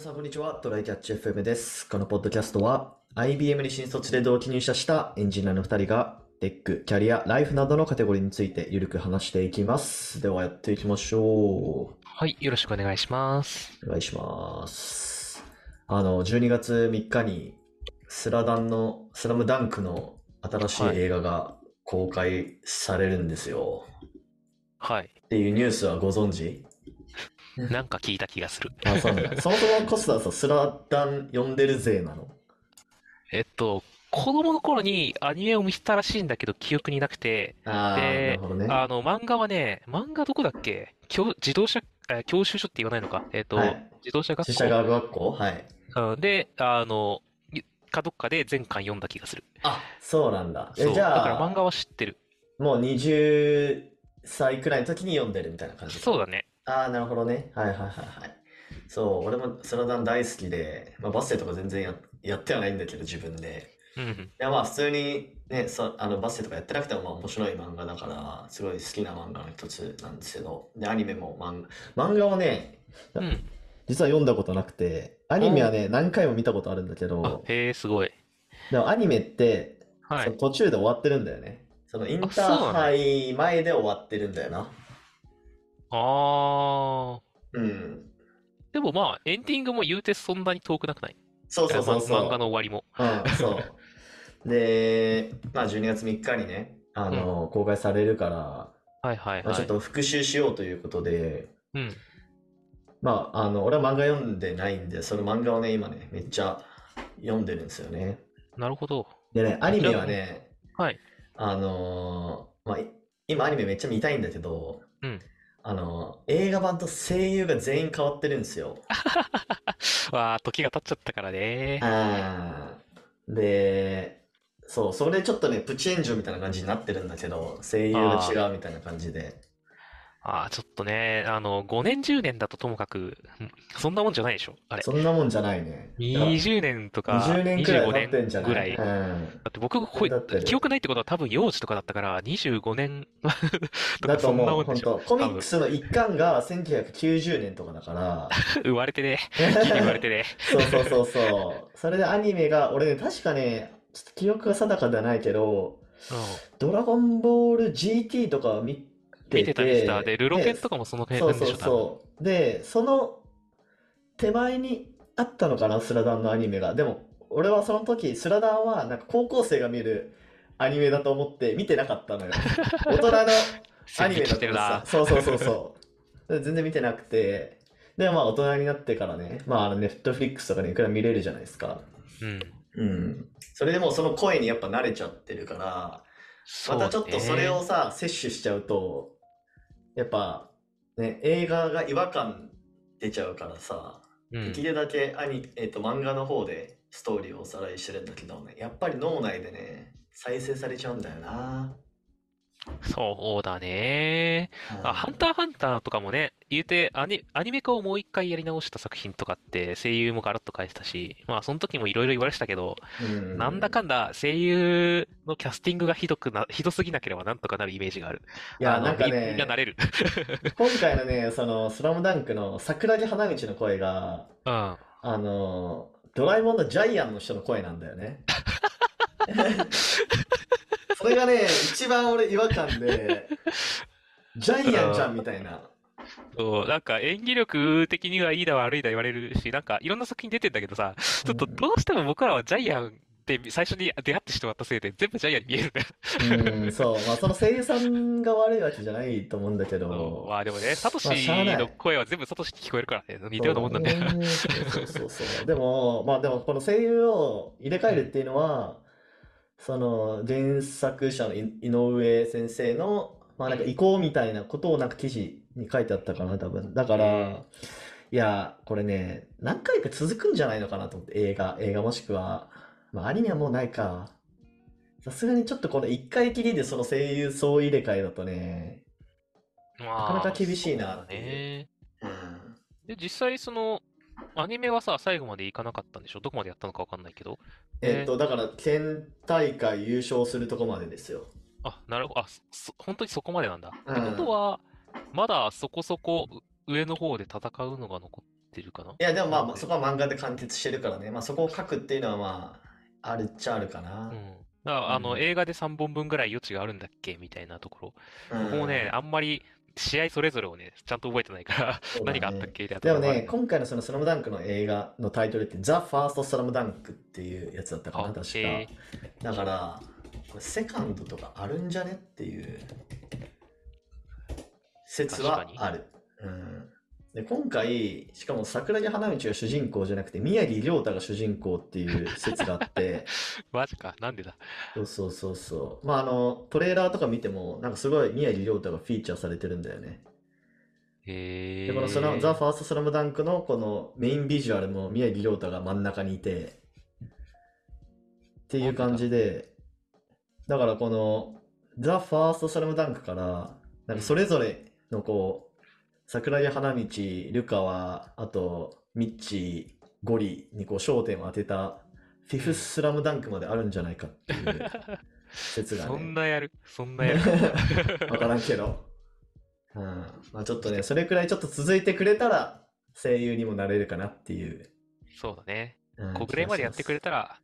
皆さん、こんにちは。トライキャッチ FM です。このポッドキャストは、IBM に新卒で同期入社したエンジニアの2人が、テック、キャリア、ライフなどのカテゴリーについてゆるく話していきます。では、やっていきましょはい、よろしくお願いします。う。お願いします。あの、12月3日に、スラダンの、スラムダンクの新しい映画が公開されるんですよ。はい。っていうニュースはご存知？なんか聞いた気がする。あ、そうなんだ。そもそもコスターさん、スラダン読んでる勢なの？えっと、子供の頃にアニメを見てたらしいんだけど記憶になくて、ああ、なでるほどね。あの、漫画はね、漫画どこだっけ？教、自動車、え教習所って言わないのか？えっと、はい自動車学自社校学校？はい。うんで、あの、いかどっかで全巻読んだ気がする。あ、そうなんだ。え、そう。じゃあ、だから漫画は知ってる。もう20歳くらいの時に読んでるみたいな感じそうだね。ああ、なるほどね。はいはいはいはい。そう、俺もスラダン大好きで、まあ、バスケとか全然や、やってはないんだけど、自分で。うんうん。いや、まあ普通にね、そあのバスケとかやってなくてもまあ面白い漫画だから、すごい好きな漫画の一つなんですけど、で、アニメも漫画、漫画はね、うん。実は読んだことなくて、アニメはね、何回も見たことあるんだけあど、、へえ、すごい。でもアニメって、はい。その途中で終わってるんだよね。そのインターハイ前で終わってるんだよな。あうん。ー。でもまあ、エンディングも言うてそんなに遠くなくない？そうそうそうそう。漫画の終わりも。うん、そう。で、まあ12月3日にね、あの、公開されるから、はいはいはい。まあちょっと復習しようということで、うん。まあ、あの、俺は漫画読んでないんで、その漫画をね、今ね、めっちゃ読んでるんですよね。なるほど。でね、アニメはね、はい。あのーまあ、い今アニメめっちゃ見たいんだけど、うん。あのー映画版と声優が全員変わってるんですよ。わあ、時が経っちゃったからね。あーで、そう、それでちょっとね、プチ炎上みたいな感じになってるんだけど、声優が違うみたいな感じで。ああ、ちょっとね、あの、5年、10年だとともかく、うんそんなもんじゃないでしょ。あれ。そんなもんじゃないね。だから20年とか、20年くらい25経ってんじゃない年ぐらい。だうん。って僕がこだって記憶ないってことは多分幼児とかだったから、25年 とだとかそんなもんでしょ。コミックスの一巻が1990年とかだから、生まれてね。生まれてね。そうそうそうそう。それでアニメが、俺ね、確かね、ちょっと記憶が定かではないけど、うん。ドラゴンボール GT とか見て見てたりした。て、で、ルロケンとかもその辺そうそうなんでしょ、多分。そう。で、その手前にあったのかな、スラダンのアニメが。でも、俺はその時、スラダンはなんか高校生が見るアニメだと思って見てなかったのよ。大人の アニメだ線引きしてるとさな。、そうそうそうそう。で全然見てなくて、で、まあ大人になってからね、まああのネットフリックスとかでいくら見れるじゃないですか。うん。うん。それでもうその声にやっぱ慣れちゃってるから、そうまたちょっとそれをね。さ、摂取しちゃうと、やっぱ、ね、映画が違和感出ちゃうからさ、うんできるだけアニ、えっと、漫画の方でストーリーをおさらいしてるんだけどね、やっぱり脳内でね、再生されちゃうんだよな。そうだね。あ、ハンターハンターとかもね、言うてアニ、アニメ化をもう一回やり直した作品とかって声優もガラッと変えてたし、まあその時もいろいろ言われてたけど、うんなんだかんだ声優のキャスティングがひどくな、ひどすぎなければなんとかなるイメージがある。いや、なんかみみんなれる。今回のね、その、スラムダンクの桜木花道の声が、うん。あの、ドラえもんのジャイアンの人の声なんだよね。それがね、一番俺違和感で、ジャイアンじゃんみたいな。そう、なんか演技力的にはいいだ悪いだ言われるし、なんかいろんな作品出てんだけどさ、ちょっとどうしても僕らはジャイアンって最初に出会ってしまったせいで全部ジャイアンに見えるんだよ。うん、そう。まあ、その声優さんが悪いわけじゃないと思うんだけど。まあでもね、サトシの声は全部サトシに聞こえるからね、似たようなもんだねそうそうそう。でも、まあでも、この声優を入れ替えるっていうのは、その原作者のい井上先生の、まあなんか意向みたいなことをなんか記事に書いてあったかな、多分。だかうんら、いや、これね、何回か続くんじゃないのかなと思って、映画、映画もしくは、まあアニメはもうないか。さすがにちょっとこの一回きりでその声優総入れ替えだとね、まなかなか厳しいなってい。で、実際その、アニメはさ、最後までいかなかったんでしょ？どこまでやったのかわかんないけど。えっと、だから、県大会優勝するとこまでですよ。あ、なるほど。あ、そ、本当にそこまでなんだ。うんってことは、まだそこそこ上の方で戦うのが残ってるかな？いや、でもまあ、そこは漫画で完結してるからね。まあそこを書くっていうのはまあ、あるっちゃあるかなう。ん。だからあの、うん映画で3本分ぐらい余地があるんだっけ？みたいなところ。うん僕もね、あんまり試合それぞれをね、ちゃんと覚えてないから、ね。何があったっけみたいなとでもね、今回のそのスラムダンクの映画のタイトルって、ザ・ファースト・スラムダンクっていうやつだったかな、あ確か。へだから、これセカンドとかあるんじゃねっていう説は確かに。ある。うん、で今回、しかも桜木花道が主人公じゃなくて、宮城亮太が主人公っていう説があって、マジか、なんでだ。そうそうそうそう。まああの、トレーラーとか見ても、なんかすごい宮城亮太がフィーチャーされてるんだよね。へで、このスラザ・ーファースト・スラムダンクのこのメインビジュアルも宮城亮太が真ん中にいて、っていう感じで、だからこのザ・ファースト・スラムダンクから、なんかそれぞれのこう、桜木花道、ルカワ、あとミッチー、ゴリにこう焦点を当てたフィフス・スラムダンクまであるんじゃないかっていう説がそんね、なやる、そんなやる？わからんけど。うん、まあちょっとね、それくらいちょっと続いてくれたら声優にもなれるかなっていう。そうだね。うん小暮までやってくれたら、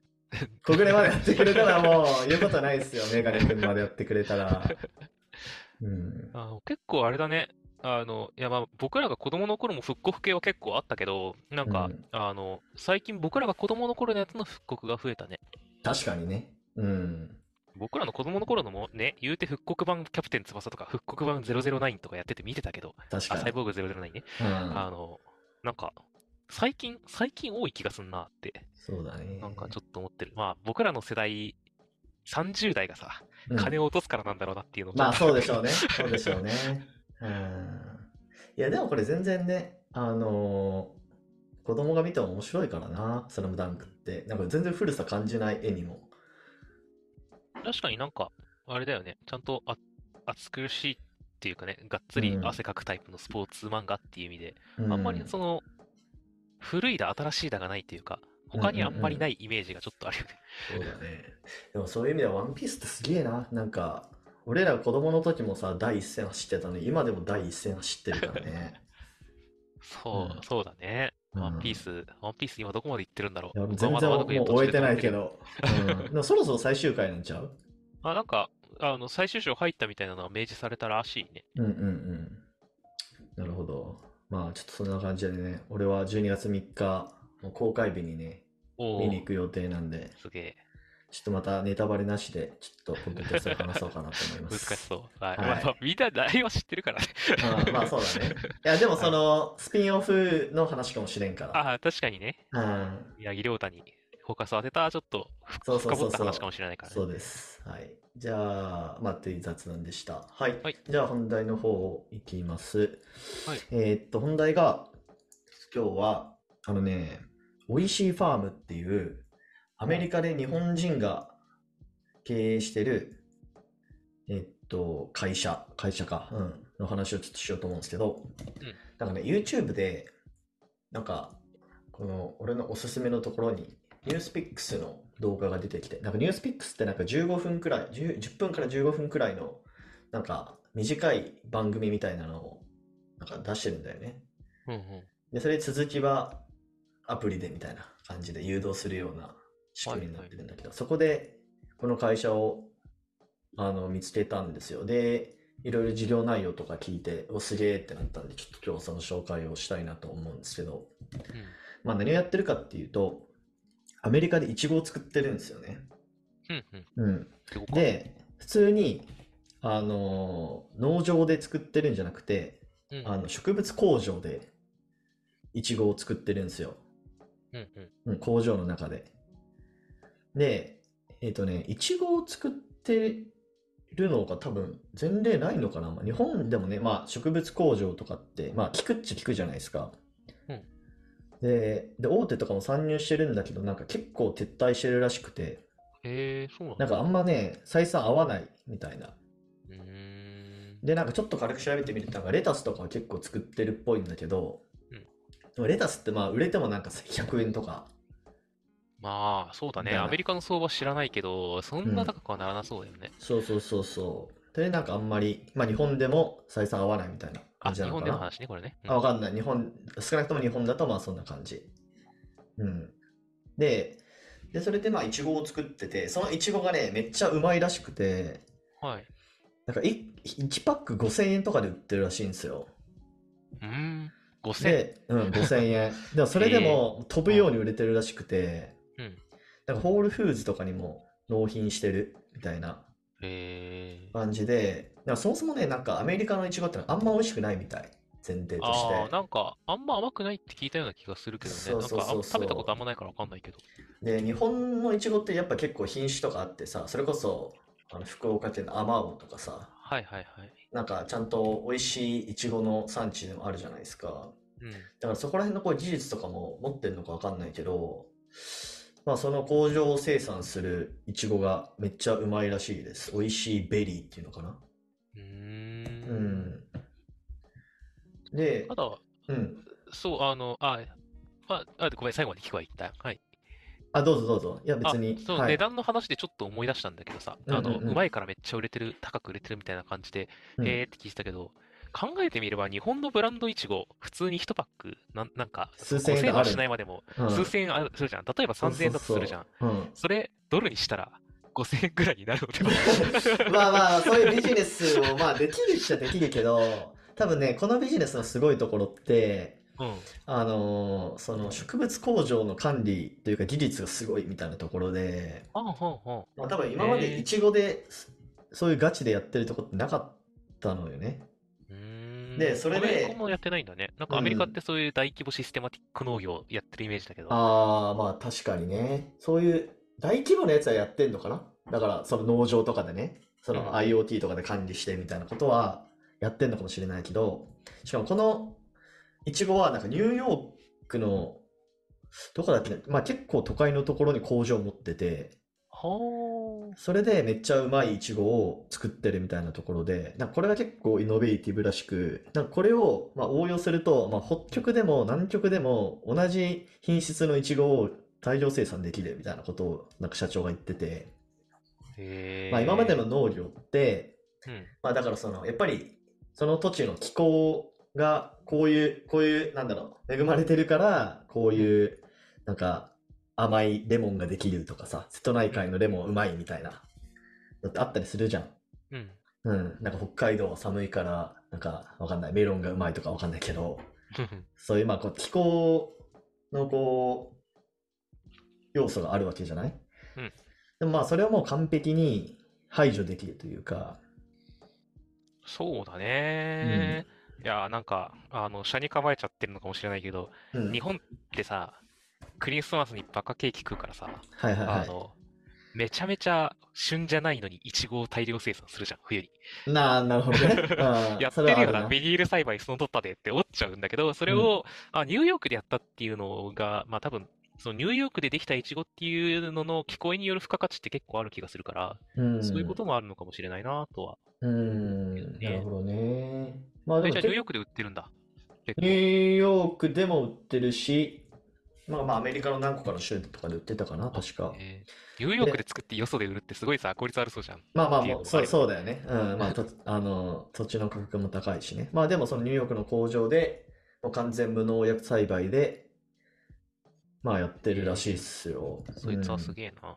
小暮までやってくれたらもう言うことないですよ、メガネ君までやってくれたら。うん。あの結構あれだね。あの、いやまあ僕らが子供の頃も復刻系は結構あったけど、なんか、うんあの、最近僕らが子供の頃のやつの復刻が増えたね。確かにね。うん。僕らの子供の頃のもね、言うて復刻版キャプテン翼とか復刻版009とかやってて見てたけど、あ、確かに。サイボーグ009ね。うんあの、なんか、最近、最近多い気がすんなって、そうだね。なんかちょっと思ってる。まあ僕らの世代、30代がさ、うん金を落とすからなんだろうなっていうのをちょまあそうでしょうね。そうでしょうね。うん。いや、でもこれ全然ね、あのー子供が見ても面白いからな、スラムダンクって。なんか全然古さ感じない絵にも。確かになんか、あれだよね。ちゃんとあ暑苦しいっていうかね、がっつりうん汗かくタイプのスポーツ漫画っていう意味で、うんあんまりその、古いだ新しいだがないっていうか、他にあんまりないイメージがちょっとあるよね。そうだね。でもそういう意味ではワンピースってすげえな。なんか、俺ら子供の時もさ、第一線走ってたのに、今でも第一線走ってるからね。そう、うんそうだね。うんワンピース、ワンピース今どこまで行ってるんだろう。全然もまだまだう終えてないけど。うん、でもそろそろ最終回なんちゃう？あ、なんか、あの、最終章入ったみたいなのは明示されたらしいね。うんうんうん。なるほど。まあちょっとそんな感じでね、俺は12月3日、もう公開日にね、見に行く予定なんで、すげえ。ちょっとまたネタバレなしで、ちょっとポッドキャストで話そうかなと思いま難す。しそう。はい。はいまあまあ、みんな内容は知ってるからね。うんまあそうだね。いやでもその、スピンオフの話かもしれんから。ああ、確かにね。うん。八木亮太にフォーカスを当てた、ちょっと深掘った話かもしれないからね。そうです。はい。じゃあ、まあ、という雑談でした。はい。はいじゃあ、本題の方いきます。はいえーっと、本題が、今日は、あのね、おいしいファームっていう、アメリカで日本人が経営してる、えっと、会社、会社か、うん、の話をちょっとしようと思うんですけど、うん。なんかね、YouTube で、なんか、この、俺のおすすめのところに、ニュースピックスの動画が出てきて、なんかニュースピックスってなんか15分くらい、10, 10分から15分くらいの、なんか短い番組みたいなのを、なんか出してるんだよね。うんうん。で、それ続きはアプリでみたいな感じで誘導するような仕組みになってるんだけど、そこでこの会社をあの見つけたんですよ。で、いろいろ事業内容とか聞いて、お、すげえってなったんで、ちょっと今日その紹介をしたいなと思うんですけど、まあ何をやってるかっていうと、アメリカでイチゴを作ってるんですよね。うん。うんで、普通に、あの農場で作ってるんじゃなくて、うんあの植物工場でイチゴを作ってるんですよ。うんうん。うん、工場の中で。で、えっ、とね、イチゴを作ってるのが多分前例ないのかな？まあ、日本でもね、まあ植物工場とかって、まあ聞くっちゃ聞くじゃないですか。うんで、で、大手とかも参入してるんだけど、なんか結構撤退してるらしくて、へえ、そうなんだ。なんかあんまね、採算合わないみたいな。で、なんかちょっと軽く調べてみると、なんかレタスとかは結構作ってるっぽいんだけど、うんレタスってまあ売れてもなんか100円とか、まあ、そうだね。アメリカの相場知らないけど、そんな高くはならなそうだよね。そうそうそうそう。で、なんかあんまり、まあ日本でも採算合わないみたいな感じなのかな。本での話ね、これね。うんあ、わかんない。日本、少なくとも日本だとまあそんな感じ。うん。で、で、それでまあイチゴを作ってて、そのイチゴがね、めっちゃうまいらしくて、はい。なんかい1パック5000円とかで売ってるらしいんですよ。うーん。5000。で、うん、5000円。でもそれでも飛ぶように売れてるらしくて、うん。なんかホールフーズとかにも納品してるみたいなえー。感じで、だからそもそもね、なんかアメリカのイチゴってのはあんま美味しくないみたい。前提としああ、て。なんか、あんま甘くないって聞いたような気がするけどね。食べたことあんまないからわかんないけど。で、日本のイチゴってやっぱ結構品種とかあってさ、それこそあの福岡県のあまおうとかさ、はいはいはい。なんかちゃんと美味しいイチゴの産地でもあるじゃないですか。うん。だからそこら辺のこう技術とかも持ってるのかわかんないけど、まあその工場を生産するイチゴがめっちゃうまいらしいです。美味しいベリーっていうのかな。うー。うんん。でた、だ、うん。そう、あの、あ、あ、あごめん、最後まで聞くわ、一旦。はい。あ、どうぞどうぞ。いやあ別に。そう、はい値段の話でちょっと思い出したんだけどさ、あの、うまいからめっちゃ売れてる、高く売れてるみたいな感じで、うんえーって聞いてたけど、考えてみれば、日本のブランドイチゴ、普通に1パック、なんなんか、数千円5000円はしないまでも、うん数千円あるするじゃん。例えば3000円だとするじゃん。そうそうそうそれ、ドルにしたら5000円ぐらいになるのではうん。まあまあ、そういうビジネスをまあできるっちゃできるけど、多分ね、このビジネスのすごいところって、うん。あのーその植物工場の管理というか技術がすごいみたいなところで、はんはんはん。まあ多分今までイチゴでそういうガチでやってるとこってなかったのよね。でそれで。アメリカもやってないんだね。なんかアメリカってそういう大規模システマティック農業やってるイメージだけど。ああ、まあ確かにね。そういう大規模なやつはやってんのかな？だからその農場とかでね、そうん。の IoT とかで管理してみたいなことはやってんのかもしれないけど、しかもこのイチゴはなんかニューヨークのどこだっけ？ね、まあ結構都会のところに工場を持ってて、はそれでめっちゃうまいイチゴを作ってるみたいなところで、なんかこれが結構イノベーティブらしく、なんかこれをまあ応用すると、まあ、北極でも南極でも同じ品質のイチゴを大量生産できるみたいなことをなんか社長が言ってて、まあ、今までの、の農業って、うん。まあ、だからそのやっぱりその土地の気候がこういう、こういう、なんだろう、恵まれてるから、こういう、なんか甘いレモンができるとかさ、瀬戸内海のレモンうまいみたいな、だってあったりするじゃん。うん。うん、なんか北海道は寒いから、なんかわかんない、メロンがうまいとかわかんないけど、そういうまあこう気候のこう、要素があるわけじゃない？うん。でもまあそれをもう完璧に排除できるというか、そうだね。いや、なんか、あの、車に構えちゃってるのかもしれないけど、うん、日本ってさ、クリスマスにバカケーキ食うからさ、はいはいはい。あの、めちゃめちゃ旬じゃないのにイチゴを大量生産するじゃん、冬に。なあ、なるほどね。うんやってるよな、ビニール栽培その取ったでって思っちゃうんだけど、それを、あ、ニューヨークでやったっていうのが、まあ多分、そのニューヨークでできたイチゴっていうのの聞こえによる付加価値って結構ある気がするから、うん、そういうこともあるのかもしれないなとは。うん、なるほどね。まあじゃあニューヨークで売ってるんだ。ニューヨークでも売ってるし、まあまあアメリカの何個かの州とかで売ってたかな、確か。えーニューヨークで作ってよそで売るってすごいさ、効率悪そうじゃん。まあまあもう、そう、そうだよね。うん、まあ、と、あの、土地の価格も高いしね。まあでもそのニューヨークの工場で、もう完全無農薬栽培で、まあやってるらしいっすよ。そいつはすえ。げえな。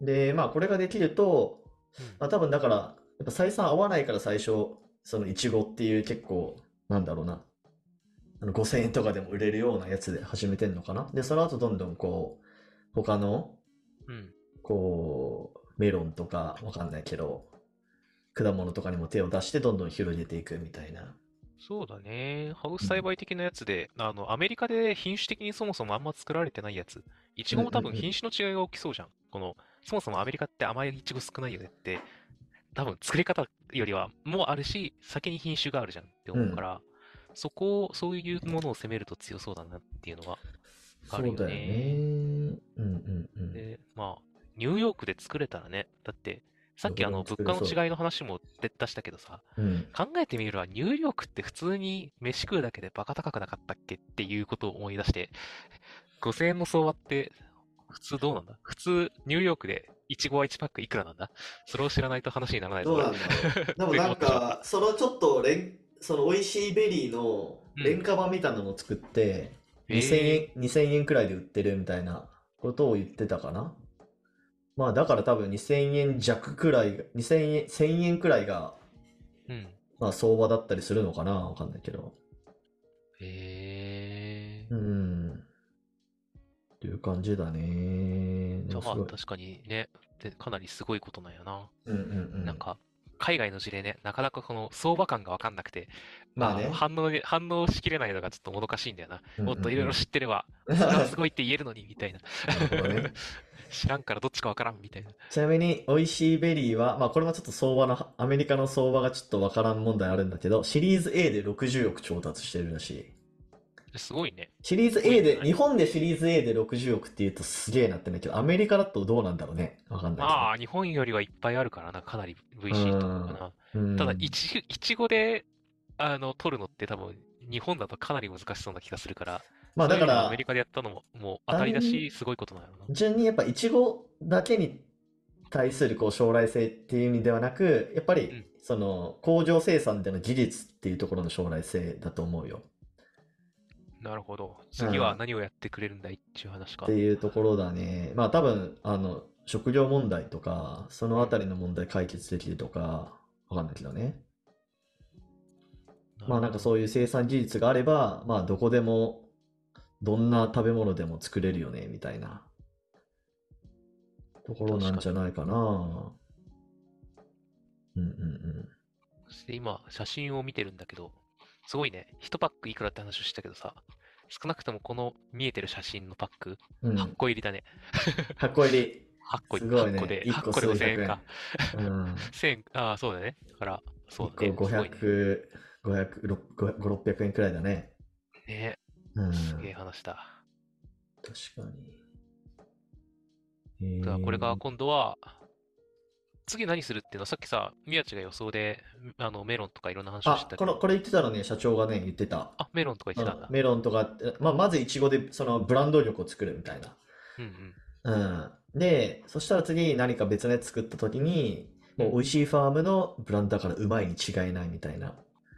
で、まあこれができると、うんまあ多分だから、やっぱ採算合わないから最初、そのイチゴっていう結構、なんだろうな、あの5000円とかでも売れるようなやつで始めてんのかな？で、その後どんどんこう、他の、うん。こう、メロンとかわかんないけど、果物とかにも手を出してどんどん広げていくみたいな。そうだね。ハウス栽培的なやつで、あの、アメリカで品種的にそもそもあんま作られてないやつ。イチゴも多分うんうんうん品種の違いが起きそうじゃん。この、そもそもアメリカって甘いイチゴ少ないよねって、多分作り方よりはもあるし、先に品種があるじゃんって思うから、そこを、そういうものを攻めると強そうだなっていうのはあるよそうだよね。ね。うんうんうん。で、まあ、ニューヨークで作れたらね、だって、さっきあの、物価の違いの話も出出したけどさ、うん。考えてみれば、ニューヨークって普通に飯食うだけでバカ高くなかったっけっていうことを思い出して、5000円の相場って、普通どうなんだ？普通、ニューヨークでイチゴは1パックいくらなんだ？それを知らないと話にならないぞどうなんだ。でもなんか、そのちょっと廉、その美味しいベリーの廉価版みたいなのを作って、えー2000円、2000円くらいで売ってるみたいなことを言ってたかな。まあだから多分2000円弱くらいが、2000円、1000円くらいが、うん。まあ相場だったりするのかなわかんないけど。へえ。うん。っていう感じだね。じゃあまあ確かにね、でかなりすごいことなんやな。うんうんうん。なんか、海外の事例ね、なかなかこの相場感がわかんなくて、まあねの反応に、反応しきれないのがちょっともどかしいんだよな。うんうんうんもっといろいろ知ってれば、それはすごいって言えるのに、みたいな。知らんからどっちかわからん、みたいな。ちなみに、美味しいベリーは、まあこれもちょっと相場の、アメリカの相場がちょっとわからん問題あるんだけど、シリーズ A で60億調達してるらしい。すごいね。シリーズ A で、ね日本でシリーズ A で60億って言うとすげえなってんだけど、アメリカだとどうなんだろうね。わかんないまあ、日本よりはいっぱいあるからな、かなり VC とかかな。ただ、いち、いちごで、あの、取るのって多分、日本だとかなり難しそうな気がするから、まあだからアメ、リカでやったのも、もう当たりだし、すごいことなのな。順にやっぱイチゴだけに対するこう将来性っていう意味ではなく、やっぱりうんその工場生産での技術っていうところの将来性だと思うよ。なるほど。次は何をやってくれるんだいっていう話かって。いうところだね。まあ多分、あの、食料問題とか、そのあたりの問題解決できるとか、わかんないけどね。まあなんかそういう生産技術があれば、まあどこでも、どんな食べ物でも作れるよね、みたいなところなんじゃないかな。うんうんうん。そして今、写真を見てるんだけど、すごいね。1パックいくらって話をしたけどさ、少なくともこの見えてる写真のパック、うん、8個入りだね。8個入り。8個、すごいね8個で、一個8個で数百5000円か。うん。1000円、ああ、そうだね。だから、そうだね。1個すごいね。500、500、500 600円くらいだね。ねうん。すげえ話だ。確かに。だからこれがえー今度は、次何するっていうのは、さっきさ、宮地が予想で、あの、メロンとかいろんな話をしてあ、たけど、この、これ言ってたのね、社長がね、言ってた。あ、メロンとか言ってたんだ。メロンとかって、まあ、まずイチゴでそのブランド力を作るみたいな。うんうん。うん。で、そしたら次何か別のやつ作った時に、もう美味しいファームのブランドだからうまいに違いないみたいな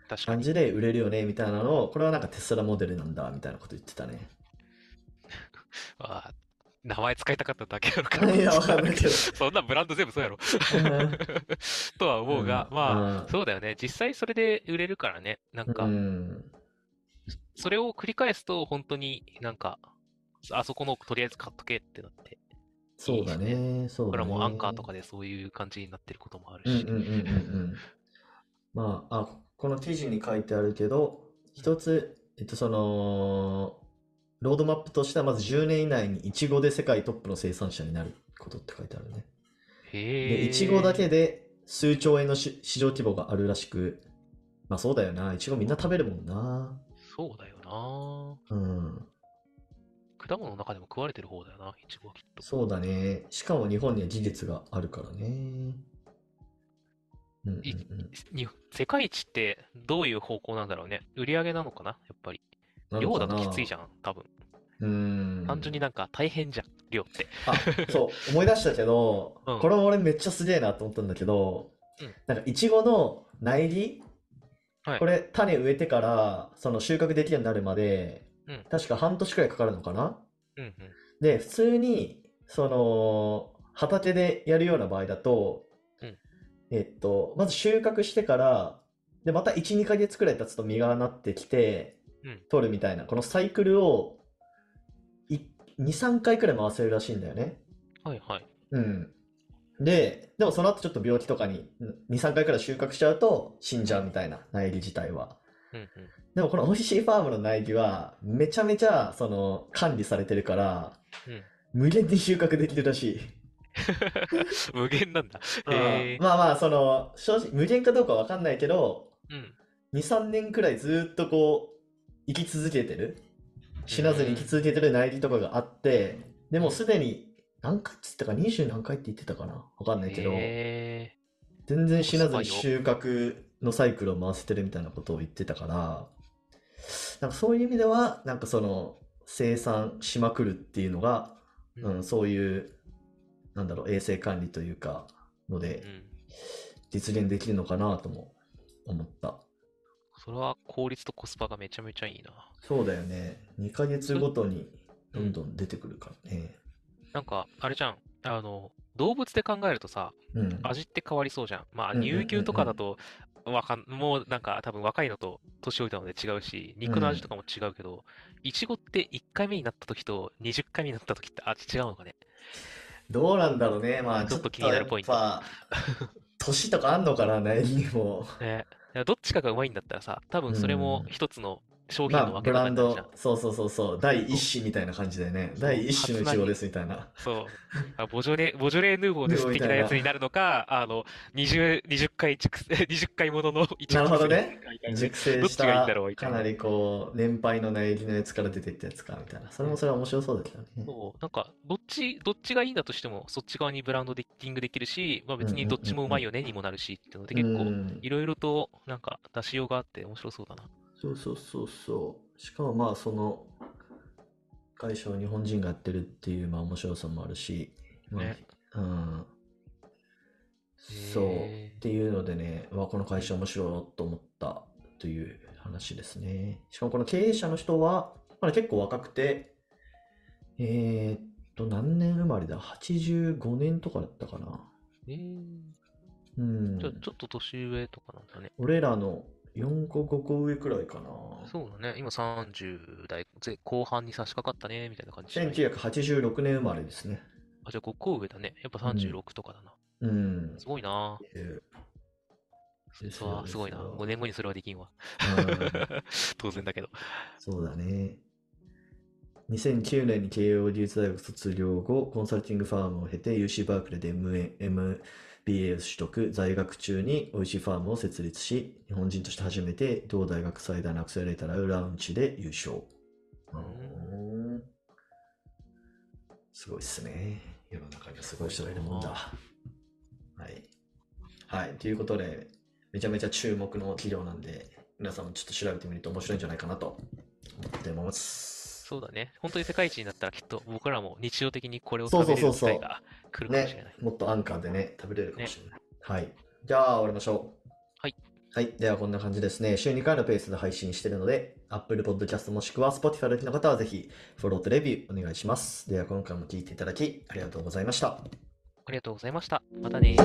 確かに。感じで売れるよねみたいなのを、これはなんかテスラモデルなんだみたいなこと言ってたね。あー名前使いたかっただけなのかいやわかんないけど そんなブランド全部そうやろ。とは思うが、うんまうんあ、そうだよね。実際それで売れるからね。なんかう、ん。それを繰り返すと、本当になんか、あそこのとりあえず買っとけってなって、そうだね。そうだね。これはもうアンカーとかでそういう感じになってることもあるし。まあ、あ、この記事に書いてあるけど、一つ、えっと、その、ロードマップとしてはまず10年以内にイチゴで世界トップの生産者になることって書いてあるね。へで、え。イチゴだけで数兆円のし市場規模があるらしく、まあそうだよな。イチゴみんな食べるもんな。そうだようん。な。果物の中でも食われてる方だよな、イチゴはきっと。そうだね。しかも日本には技術があるからね。うんうんいうん。に世界一ってどういう方向なんだろうね。売り上げなのかなやっぱり。量だときついじゃん、多分。うん。単純になんか大変じゃん、量って。あ、そう、思い出したけど、うんこれも俺めっちゃすげえなと思ったんだけどうん、なんかイチゴの苗木、はいこれ種植えてからその収穫できるようになるまでうん、確か半年くらいかかるのかな？うんうん。で、普通に、その、畑でやるような場合だとうん、えっと、まず収穫してから、で、また1、2ヶ月くらい経つと実がなってきてうん、取るみたいな、このサイクルをい2、3回くらい回せるらしいんだよね。はいはい。うん。で、でもその後ちょっと病気とかに2、3回くらい収穫しちゃうと死んじゃうみたいな、苗木自体は。うんうん。でもこの美味しいファームの苗木はめちゃめちゃその管理されてるから、うん無限に収穫できるらしい。無限なんだ。まあまあ、その、正直無限かどうかわかんないけど、うん。2、3年くらいずっとこう、生き続けてる？死なずに生き続けてる苗木とかがあって、でもすでに何回っつったか？20何回って言ってたかな？わかんないけど、へ全然死なずに収穫のサイクルを回せてるみたいなことを言ってたから、なんかそういう意味では、なんかその生産しまくるっていうのが、うん、そういう、なんだろう、衛生管理というか、のうで、ん。実現できるのかなとも思った。それは効率とコスパがめちゃめちゃいいな。そうだよね。2ヶ月ごとにどんどん出てくるからね。なんか、あれじゃん。あの、動物で考えるとさ、うん。味って変わりそうじゃん。まあ、乳牛とかだと、わかん、もうなんか多分若いのと年老いたので違うし、肉の味とかも違うけど、いちごって1回目になった時と20回目になった時って味違うのかね。どうなんだろうね。まあ、ちょっと気になるポイントやっぱ、年とかあんのかな、苗木にも。ね。どっちかがうまいんだったらさ、多分それもうん。一つの商品のまあ、分けブラン方になるじゃん。ド、そうそうそうそう、第一種みたいな感じだよね。第一種のイチゴですみたいな。そう。あボジョレ、ボジョレ・ ヌーボーです的ななやつになるのか、あの、20、20回熟成、20回ものの一なるほどね。熟成したかなりこう年配の苗木のやつから出てったやつかみたいな。それもそれは面白そうですよね。そう、なんか、どっち、どっちがいいんだとしても、そっち側にブランドディッティングできるし、まあ別にどっちもうまいよねにもなるしっていうので、結構、うんいろいろと、なんか、出しようがあって面白そうだな。そうそうそうそうしかもまあその会社を日本人がやってるっていうまあ面白さもあるし、まあねうんそうっていうのでね、わこの会社面白いと思ったという話ですね。しかもこの経営者の人は、まだ結構若くて、えーっと、何年生まれだ ?85 年とかだったかな。えー、うんじゃあ、ちょっと年上とかなんだね。俺らの4個5個上くらいかな。そうだね。今30代前後半に差し掛かったね、みたいな感じ。1986年生まれですね。あ、じゃあ5個上だね。やっぱ36とかだな。うん。すごいなえーそうよすごいな。ですよ5年後にそれはできんわ。うん 当然だけど。そうだね。2009年に慶応義塾大学卒業後、コンサルティングファームを経て UC バークレーで MA MBA を取得、在学中に美味しいファームを設立し、日本人として初めて同大学最大のアクセラレーターラウンチで優勝。うんすごいっすね。世の中にはすごい人がいるもんだ。はい。はい。ということで、めちゃめちゃ注目の企業なんで、皆さんもちょっと調べてみると面白いんじゃないかなと思ってます。そうだね。本当に世界一になったらきっと僕らも日常的にこれをそう食べれそうそうそうる機会が来るかもしれない。ね、もっとアンカーでね、食べれるかもしれない。はい。じゃあ、終わりましょう。はい。はい。では、こんな感じですね。週2回のペースで配信しているので、Apple Podcast もしくは Spotify での方はぜひ、フォローとレビューお願いします。では、今回も聞いていただき、ありがとうございました。ありがとうございました。またね。